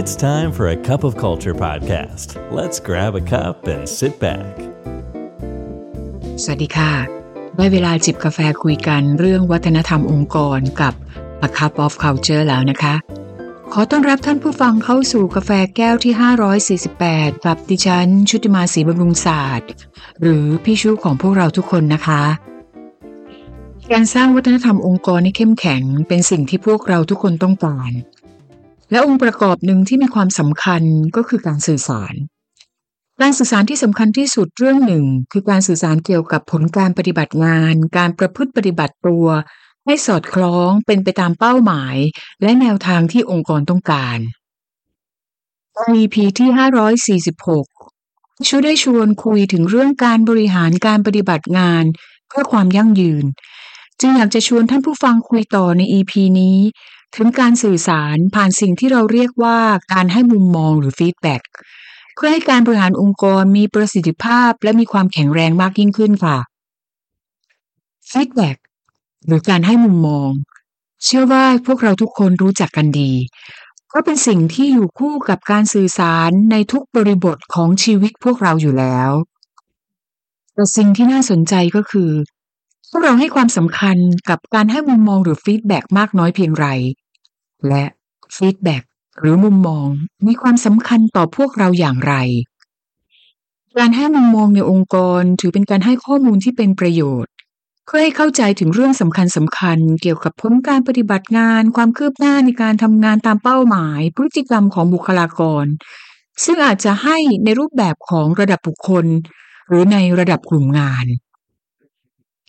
It's time for a cup of culture podcast. Let's grab a cup and sit back. สวัสดีค่ะ ได้เวลาจิบกาแฟคุยกันเรื่องวัฒนธรรมองค์กรกับ A Cup of Culture แล้วนะคะ ขอต้อนรับท่านผู้ฟังเข้าสู่กาแฟแก้วที่ 548 กับดิฉัน ชุติมาศรีบำรุงศาสตร์ หรือพี่ชูของพวกเราทุกคนนะคะ การสร้างวัฒนธรรมองค์กรให้เข้มแข็ง เป็นสิ่งที่พวกเราทุกคนต้องการ และองค์ประกอบหนึ่งที่มีความสำคัญก็คือการสื่อสาร การสื่อสารที่สำคัญที่สุดเรื่องหนึ่ง คือการสื่อสารเกี่ยวกับผลการปฏิบัติงาน การประพฤติปฏิบัติตัว ให้สอดคล้องเป็นไปตามเป้าหมาย และแนวทางที่องค์กรต้องการ EP ที่ 546ชูได้ชวนคุยถึงเรื่องการบริหารการปฏิบัติงาน เพื่อความยั่งยืน จึงอยากจะชวนท่านผู้ฟังคุยต่อใน EP นี้ ถึงการสื่อสารผ่านสิ่งที่เราเรียกว่าการให้มุมมองหรือ feedback เพื่อให้การบริหารองค์กรมีประสิทธิภาพและมีความแข็งแรงมากยิ่งขึ้นค่ะ feedback หรือการให้มุมมอง เชื่อว่าพวกเราทุกคนรู้จักกันดีก็เป็นสิ่งที่อยู่คู่กับการสื่อสารในทุกบริบทของชีวิตพวกเราอยู่แล้วแต่สิ่งที่น่าสนใจก็คือ พวกเราให้ความสำคัญกับการให้มุมมองหรือ feedback มากน้อยเพียงไร และ feedback หรือมุมมองมีความสำคัญต่อพวกเราอย่างไร การให้มุมมองในองค์กรถือเป็นการให้ข้อมูลที่เป็นประโยชน์ เพื่อให้เข้าใจถึงเรื่องสำคัญสำคัญ เกี่ยวกับผลการปฏิบัติงาน ความคืบหน้าในการทำงานตามเป้าหมาย พฤติกรรมของบุคลากร ซึ่งอาจจะให้ในรูปแบบของระดับบุคคล หรือในระดับกลุ่มงาน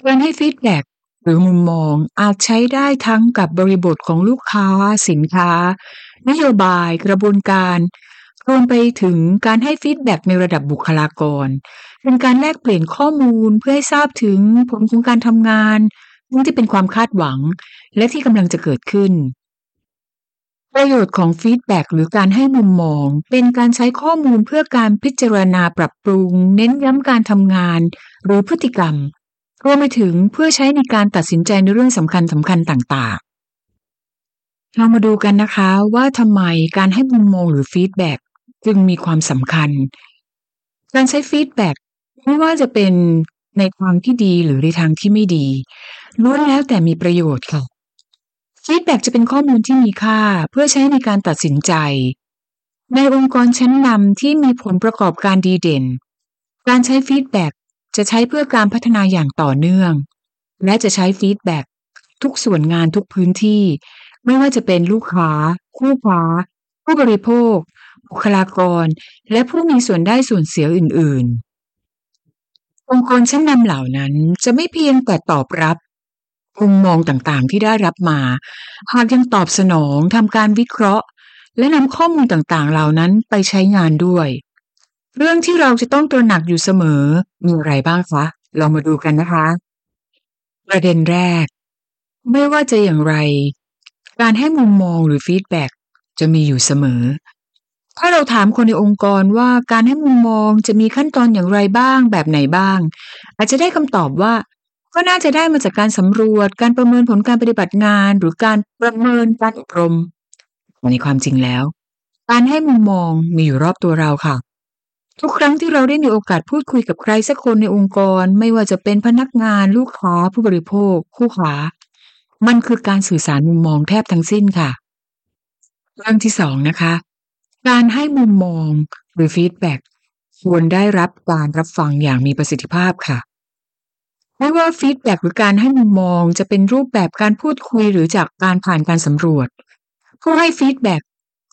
การให้ feedback หรือมุมมองอาจใช้ได้ทั้งกับบริบทของลูกค้า สินค้า นโยบายกระบวนการรวมไปถึงการให้ feedback ในระดับบุคลากร เป็นการแลกเปลี่ยนข้อมูลเพื่อให้ทราบถึงผลของการทำงานนั่นที่เป็นความคาดหวัง และที่กำลังจะเกิดขึ้น ประโยชน์ของ feedback หรือการให้มุมมอง เป็นการใช้ข้อมูลเพื่อการพิจารณาปรับปรุง เน้นย้ำการทำงาน หรือพฤติกรรม รวมไปถึงเพื่อใช้ในการตัดสินใจในเรื่องสำคัญสำคัญต่างๆ เรามาดูกันนะคะว่าทำไมการให้มุมมองหรือ feedback จึงมีความสำคัญ การใช้ feedback ไม่ว่าจะเป็นในทางที่ดีหรือในทางที่ไม่ดีล้วนแล้วแต่มีประโยชน์ค่ะ feedback จะเป็นข้อมูลที่มีค่าเพื่อใช้ในการตัดสินใจ ในองค์กรชั้นนำที่มีผลประกอบการดีเด่น การใช้ feedback จะใช้เพื่อการพัฒนาอย่างต่อเนื่อง และจะใช้ feedback ทุกส่วนงานทุกพื้นที่ ไม่ว่าจะเป็นลูกค้า คู่ค้า ผู้บริโภค บุคลากร และผู้มีส่วนได้ส่วนเสียอื่น ๆ องค์กรชั้นนำเหล่านั้นจะไม่เพียงแต่ตอบรับมุมมองต่างๆ ที่ได้รับมาหากยังตอบสนองทำการวิเคราะห์ และนำข้อมูลต่างๆ เหล่านั้นไปใช้งานด้วย เรื่องที่เราจะต้องตระหนักอยู่เสมอ มีอะไรบ้างคะเรามาดูกันนะคะ ประเด็นแรก ไม่ว่าจะอย่างไร การให้มุมมองหรือฟีดแบ็กจะมีอยู่เสมอ ถ้าเราถามคนในองค์กรว่าการให้มุมมองจะมีขั้นตอนอย่างไรบ้าง แบบไหนบ้าง อาจจะได้คำตอบว่า ก็น่าจะได้มาจากการสำรวจ การประเมินผลการปฏิบัติงาน หรือการประเมินการอบรมในความจริงแล้ว การให้มุมมองมีอยู่รอบตัวเราค่ะ ทุกครั้งที่เราได้มีโอกาสพูดคุยกับใครสักคนในองค์กร ไม่ว่าจะเป็นพนักงานลูกค้าผู้บริโภค คู่ค้ามันคือการสื่อสารมุมมองแทบทั้งสิ้นค่ะ เรื่องที่สองนะคะ การให้มุมมองหรือ feedback ควรได้รับการรับฟังอย่างมีประสิทธิภาพค่ะไม่ว่า feedback หรือการให้มุมมองจะเป็นรูปแบบการพูดคุยหรือจากการผ่านการสำรวจ ผู้ให้ feedback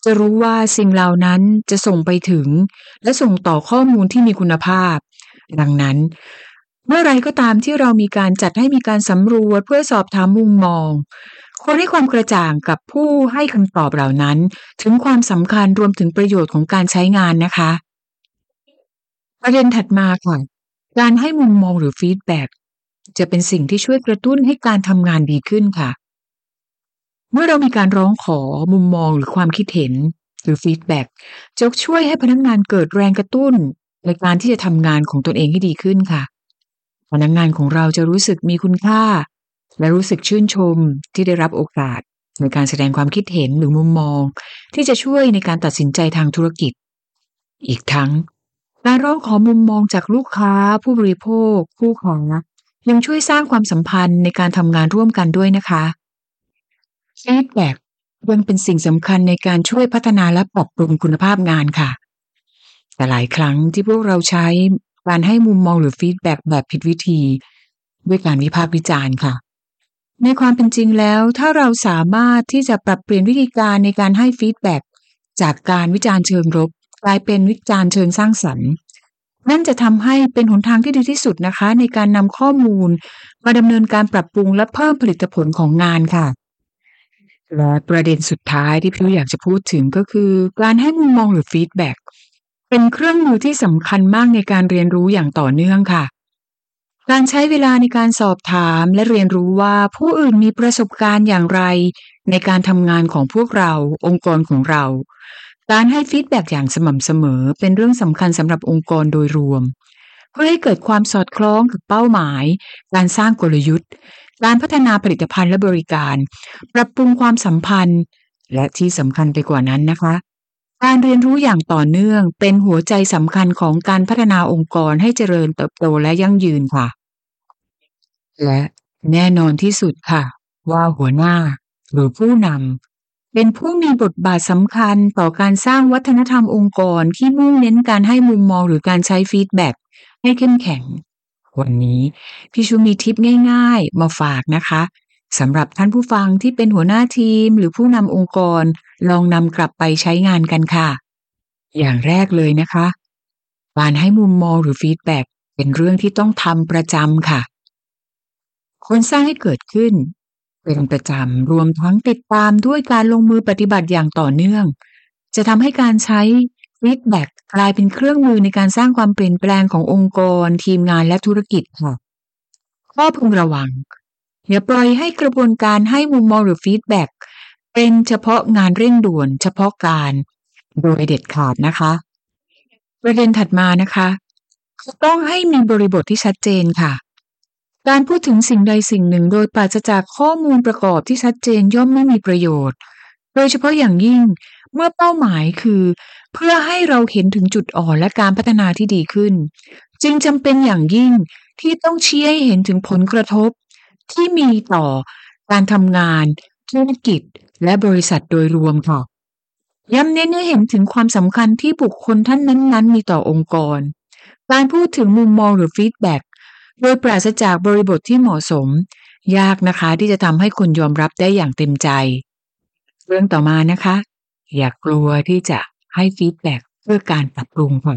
จะรู้ว่าสิ่งเหล่านั้นจะส่งไปถึง และส่งต่อข้อมูลที่มีคุณภาพ ดังนั้น เมื่อไรก็ตามที่เรามีการจัดให้มีการสำรวจเพื่อสอบถามมุมมองควรให้ความกระจ่างกับผู้ให้คำตอบเหล่านั้น ถึงความสำคัญรวมถึงประโยชน์ของการใช้งานนะคะ ประเด็นถัดมาค่ะการให้มุมมองหรือ feedback จะเป็นสิ่งที่ช่วยกระตุ้นให้การทำงานดีขึ้นค่ะ เมื่อเรามีการร้องขอมุมมองหรือความคิดเห็นหรือ feedback จะช่วยให้พนักงานเกิดแรงกระตุ้น ในการที่จะทำงานของตนเองให้ดีขึ้นค่ะ พนักงานของเราจะรู้สึกมีคุณค่า และรู้สึกชื่นชมที่ได้รับโอกาสในการแสดงความคิดเห็นหรือมุมมอง ที่จะช่วยในการตัดสินใจทางธุรกิจ อีกทั้งการร้องขอมุมมองจากลูกค้า ผู้บริโภค ผู้ขอยังช่วยสร้างความสัมพันธ์ในการทำงานร่วมกันด้วยนะคะ ฟีดแบ็กยังเป็นสิ่งสำคัญในการช่วยพัฒนาและปรับปรุงคุณภาพงานค่ะ แต่หลายครั้งที่พวกเราใช้การให้มุมมองหรือ feedback แบบผิดวิธี ด้วยการวิพากษ์วิจารณ์ค่ะ ในความเป็นจริงแล้ว ถ้าเราสามารถที่จะปรับเปลี่ยนวิธีการในการให้ feedback จากการวิจารณ์เชิงลบกลายเป็นวิจารณ์เชิงสร้างสรรค์นั่นจะทำให้เป็นหนทางที่ดีที่สุดนะคะ ในการนำข้อมูล มาดำเนินการปรับปรุงและเพิ่มผลิตผลของงานค่ะ และประเด็นสุดท้ายที่พี่อยากจะพูดถึงก็คือ การให้มุมมองหรือ feedback เป็นเครื่องมือที่สำคัญมากในการเรียนรู้อย่างต่อเนื่องค่ะ การใช้เวลาในการสอบถามและเรียนรู้ว่าผู้อื่นมีประสบการณ์อย่างไร ในการทำงานของพวกเรา องค์กรของเรา การให้ feedback อย่างสม่ำเสมอ เป็นเรื่องสำคัญสำหรับองค์กรโดยรวม เพื่อให้เกิดความสอดคล้องกับเป้าหมาย การสร้างกลยุทธ์ การพัฒนาผลิตภัณฑ์และบริการ ปรับปรุงความสัมพันธ์ และที่สำคัญไปกว่านั้นนะคะ การเรียนรู้อย่างต่อเนื่องเป็นหัวใจสำคัญของการพัฒนาองค์กรให้เจริญเติบโตและยั่งยืนค่ะ และแน่นอนที่สุดค่ะ ว่าหัวหน้าหรือผู้นำเป็นผู้มีบทบาทสำคัญต่อการสร้างวัฒนธรรมองค์กรที่มุ่งเน้นการให้มุมมองหรือการใช้ฟีดแบ็กให้เข้มแข็ง วันนี้พี่ชูมีทิปง่ายๆ มาฝากนะคะสำหรับท่านผู้ฟังที่เป็นหัวหน้าทีมหรือผู้นำองค์กร ลองนำกลับไปใช้งานกันค่ะ อย่างแรกเลยนะคะการให้มุมมองหรือ feedback เป็นเรื่องที่ต้องทำประจำค่ะควรสร้างให้เกิดขึ้น เป็นประจำรวมทั้งติดตามด้วยการลงมือปฏิบัติอย่างต่อเนื่อง จะทำให้การใช้ feedback กลายเป็นเครื่องมือในการสร้างความเปลี่ยนแปลงขององค์กร ทีมงานและธุรกิจค่ะข้อพึงระวัง อย่าปล่อยให้กระบวนการให้มุมมองหรือ feedback เป็นเฉพาะงานเร่งด่วน เฉพาะกาลโดยเด็ดขาดนะคะ ประเด็นถัดมานะคะต้องให้มีบริบทที่ชัดเจนค่ะ การพูดถึงสิ่งใดสิ่งหนึ่งโดยปราศจากข้อมูลประกอบที่ชัดเจนย่อมไม่มีประโยชน์ โดยเฉพาะอย่างยิ่ง เมื่อเป้าหมายคือ เพื่อให้เราเห็นถึงจุดอ่อนและการพัฒนาที่ดีขึ้น จึงจำเป็นอย่างยิ่งที่ต้องชี้ให้เห็นถึงผลกระทบ ที่มีต่อการทำงาน ธุรกิจ และบริษัทโดยรวมค่ะย้ำเน้นให้เห็นถึงความสำคัญที่บุคคลท่านนั้นๆ มีต่อองค์กร การพูดถึงมุมมองหรือฟีดแบ็กโดยปราศจากบริบทที่เหมาะสม ยากนะคะที่จะทำให้คนยอมรับได้อย่างเต็มใจ เรื่องต่อมานะคะ อย่ากลัวที่จะให้ feedback เพื่อการปรับปรุงค่ะ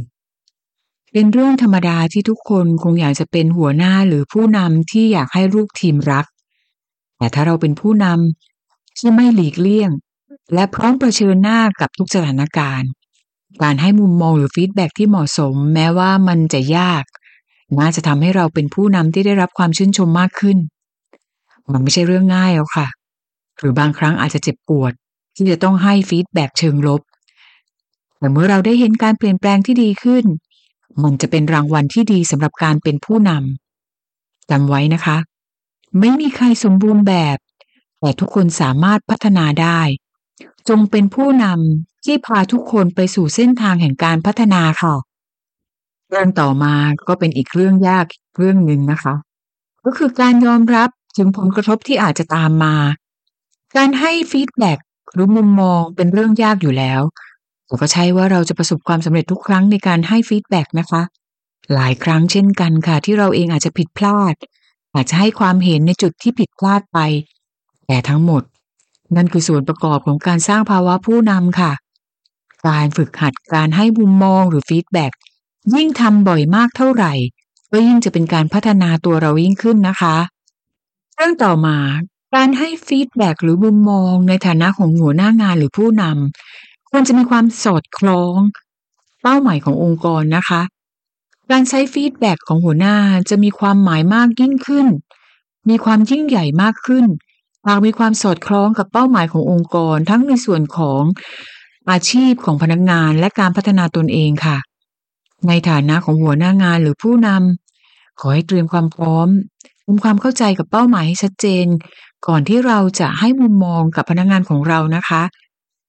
เป็นเรื่องธรรมดาที่ทุกคนคงอยากจะเป็นหัวหน้าหรือผู้นำที่อยากให้ลูกทีมรัก แต่ถ้าเราเป็นผู้นำที่ไม่หลีกเลี่ยง และพร้อมเผชิญหน้ากับทุกสถานการณ์ การให้มุมมองหรือ feedback ที่เหมาะสม แม้ว่ามันจะยาก น่าจะทำให้เราเป็นผู้นำที่ได้รับความชื่นชมมากขึ้น มันไม่ใช่เรื่องง่ายแล้วค่ะ หรือบางครั้งอาจจะเจ็บปวด ที่จะต้องให้ฟีดแบ็เชิงลบ แต่เมื่อเราได้เห็นการเปลี่ยนแปลงที่ดีขึ้น มันจะเป็นรางวัลที่ดีสำหรับการเป็นผู้นำจำไว้นะคะ ไม่มีใครสมบูรณ์แบบ แต่ทุกคนสามารถพัฒนาได้ จงเป็นผู้นำที่พาทุกคนไปสู่เส้นทางแห่งการพัฒนาค่ะเรื่องต่อมาก็เป็นอีกเรื่องยากเรื่องหนึ่งนะคะ ก็คือการยอมรับถึงผลกระทบที่อาจจะตามมา การให้ feedback หรือมุมมองเป็นเรื่องยากอยู่แล้วแต่ก็ใช่ว่าเราจะประสบความสำเร็จทุกครั้งในการให้ feedback นะคะ หลายครั้งเช่นกันค่ะ ที่เราเองอาจจะผิดพลาด อาจจะให้ความเห็นในจุดที่ผิดพลาดไป แต่ทั้งหมด นั่นคือส่วนประกอบของการสร้างภาวะผู้นำค่ะ การฝึกหัดการให้มุมมองหรือ feedback ยิ่งทำบ่อยมากเท่าไหร่ ก็ยิ่งจะเป็นการพัฒนาตัวเรายิ่งขึ้นนะคะ เรื่องต่อมา การให้ feedback หรือมุมมองในฐานะของหัวหน้างานหรือผู้นำควรจะมีความสอดคล้อง เป้าหมายขององค์กรนะคะ การใช้ feedback ของหัวหน้าจะมีความหมายมากยิ่งขึ้น มีความยิ่งใหญ่มากขึ้นหากมีความสอดคล้องกับเป้าหมายขององค์กร ทั้งในส่วนของอาชีพของพนักงานและการพัฒนาตนเองค่ะ ในฐานะของหัวหน้างานหรือผู้นำขอให้เตรียมความพร้อมทำความเข้าใจกับเป้าหมายให้ชัดเจน ก่อนที่เราจะให้มุมมองกับพนักงานของเรานะคะ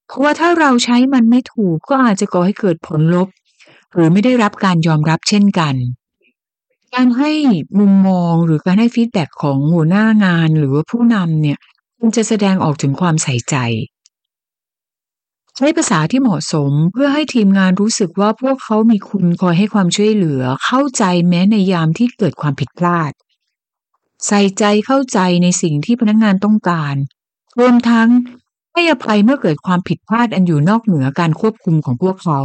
เพราะว่าถ้าเราใช้มันไม่ถูกก็อาจจะก่อให้เกิดผลลบ หรือไม่ได้รับการยอมรับเช่นกัน การให้มุมมองหรือการให้ feedback ของหัวหน้างานหรือว่าผู้นำเนี่ยมันจะแสดงออกถึงความใส่ใจ ใช้ภาษาที่เหมาะสมเพื่อให้ทีมงานรู้สึกว่าพวกเขามีคุณคอยให้ความช่วยเหลือเข้าใจแม้ในยามที่เกิดความผิดพลาด ใส่ใจเข้าใจในสิ่งที่พนักงานต้องการ รวมทั้งให้อภัยเมื่อเกิดความผิดพลาดอันอยู่นอกเหนือการควบคุมของพวกเขา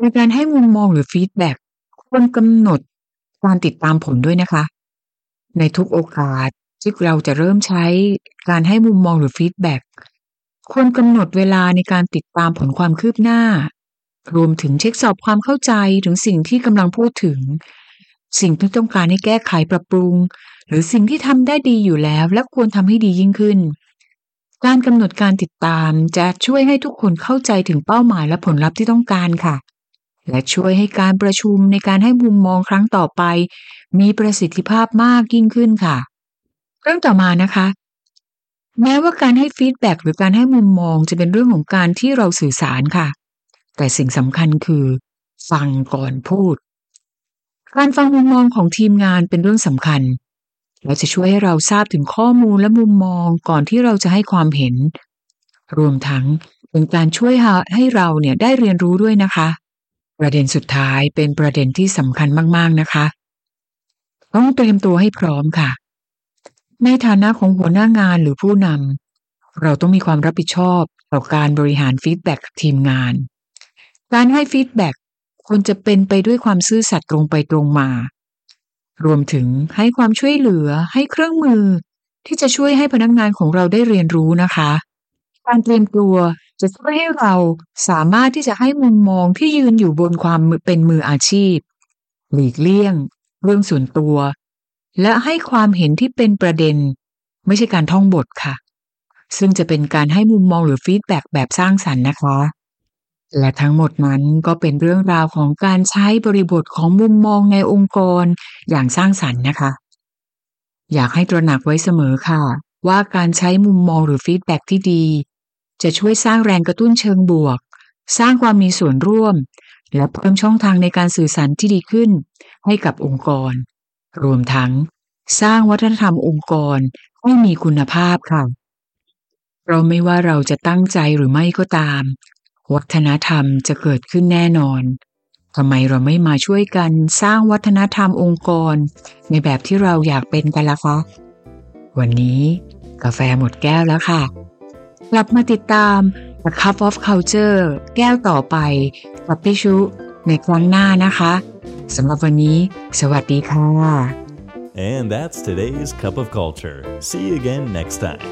ในการให้มุมมองหรือฟีดแบ็กควรกำหนดการติดตามผลด้วยนะคะ ในทุกโอกาสที่เราจะเริ่มใช้การให้มุมมองหรือ feedback ควรกำหนดเวลาในการติดตามผลความคืบหน้า รวมถึงเช็คสอบความเข้าใจถึงสิ่งที่กำลังพูดถึง สิ่งที่ต้องการให้แก้ไขปรับปรุง หรือสิ่งที่ทำได้ดีอยู่แล้วและควรทำให้ดียิ่งขึ้น การกำหนดการติดตามจะช่วยให้ทุกคนเข้าใจถึงเป้าหมายและผลลัพธ์ที่ต้องการค่ะ และช่วยให้การประชุมในการให้มุมมองครั้งต่อไป มีประสิทธิภาพมากยิ่งขึ้นค่ะ เรื่องต่อมานะคะ แม้ว่าการให้ฟีดแบ็กหรือการให้มุมมองจะเป็นเรื่องของการที่เราสื่อสารค่ะ แต่สิ่งสำคัญคือ ฟังก่อนพูด การฟังมุมมองของทีมงานเป็นเรื่องสำคัญ และจะช่วยให้เราทราบถึงข้อมูลและมุมมองก่อนที่เราจะให้ความเห็น รวมทั้งเป็นการช่วยให้เราเนี่ยได้เรียนรู้ด้วยนะคะ ประเด็นสุดท้ายเป็นประเด็นที่สำคัญมากๆนะคะ ต้องเตรียมตัวให้พร้อมค่ะ ในฐานะของหัวหน้างานหรือผู้นำเราต้องมีความรับผิดชอบต่อการบริหาร feedback กับทีมงาน การให้ feedback ควรจะเป็นไปด้วยความซื่อสัตย์ตรงไปตรงมา รวมถึงให้ความช่วยเหลือให้เครื่องมือ ที่จะช่วยให้พนักงานของเราได้เรียนรู้นะคะ การเตรียมตัวจะช่วยให้เราสามารถที่จะให้มุมมองที่ยืนอยู่บนความเป็นมืออาชีพ หลีกเลี่ยง เรื่องส่วนตัว และให้ความเห็นที่เป็นประเด็น ไม่ใช่การท่องบทค่ะ ซึ่งจะเป็นการให้มุมมองหรือ feedback แบบสร้างสรรค์นะคะ และทั้งหมดนั้นก็เป็นเรื่องราวของการใช้บริบทของมุมมองในองค์กรอย่างสร้างสรรค์นะคะ อยากให้ตระหนักไว้เสมอค่ะ ว่าการใช้มุมมองหรือฟีดแบ็กที่ดี จะช่วยสร้างแรงกระตุ้นเชิงบวก สร้างความมีส่วนร่วม และเพิ่มช่องทางในการสื่อสารที่ดีขึ้น ให้กับองค์กร รวมทั้ง สร้างวัฒนธรรมองค์กรให้มีคุณภาพค่ะเราไม่ว่าเราจะตั้งใจหรือไม่ก็ตาม วัฒนธรรมจะเกิดขึ้นแน่นอนทำไมเราไม่มาช่วยกันสร้างวัฒนธรรมองค์กร ในแบบที่เราอยากเป็นกันล่ะคะวันนี้กาแฟหมดแก้วแล้วค่ะ กลับมาติดตาม The Cup of Culture แก้วต่อไปกับพี่ชุ ในครั้งหน้านะคะสำหรับวันนี้ สวัสดีค่ะ And that's today's Cup of Culture. See you again next time.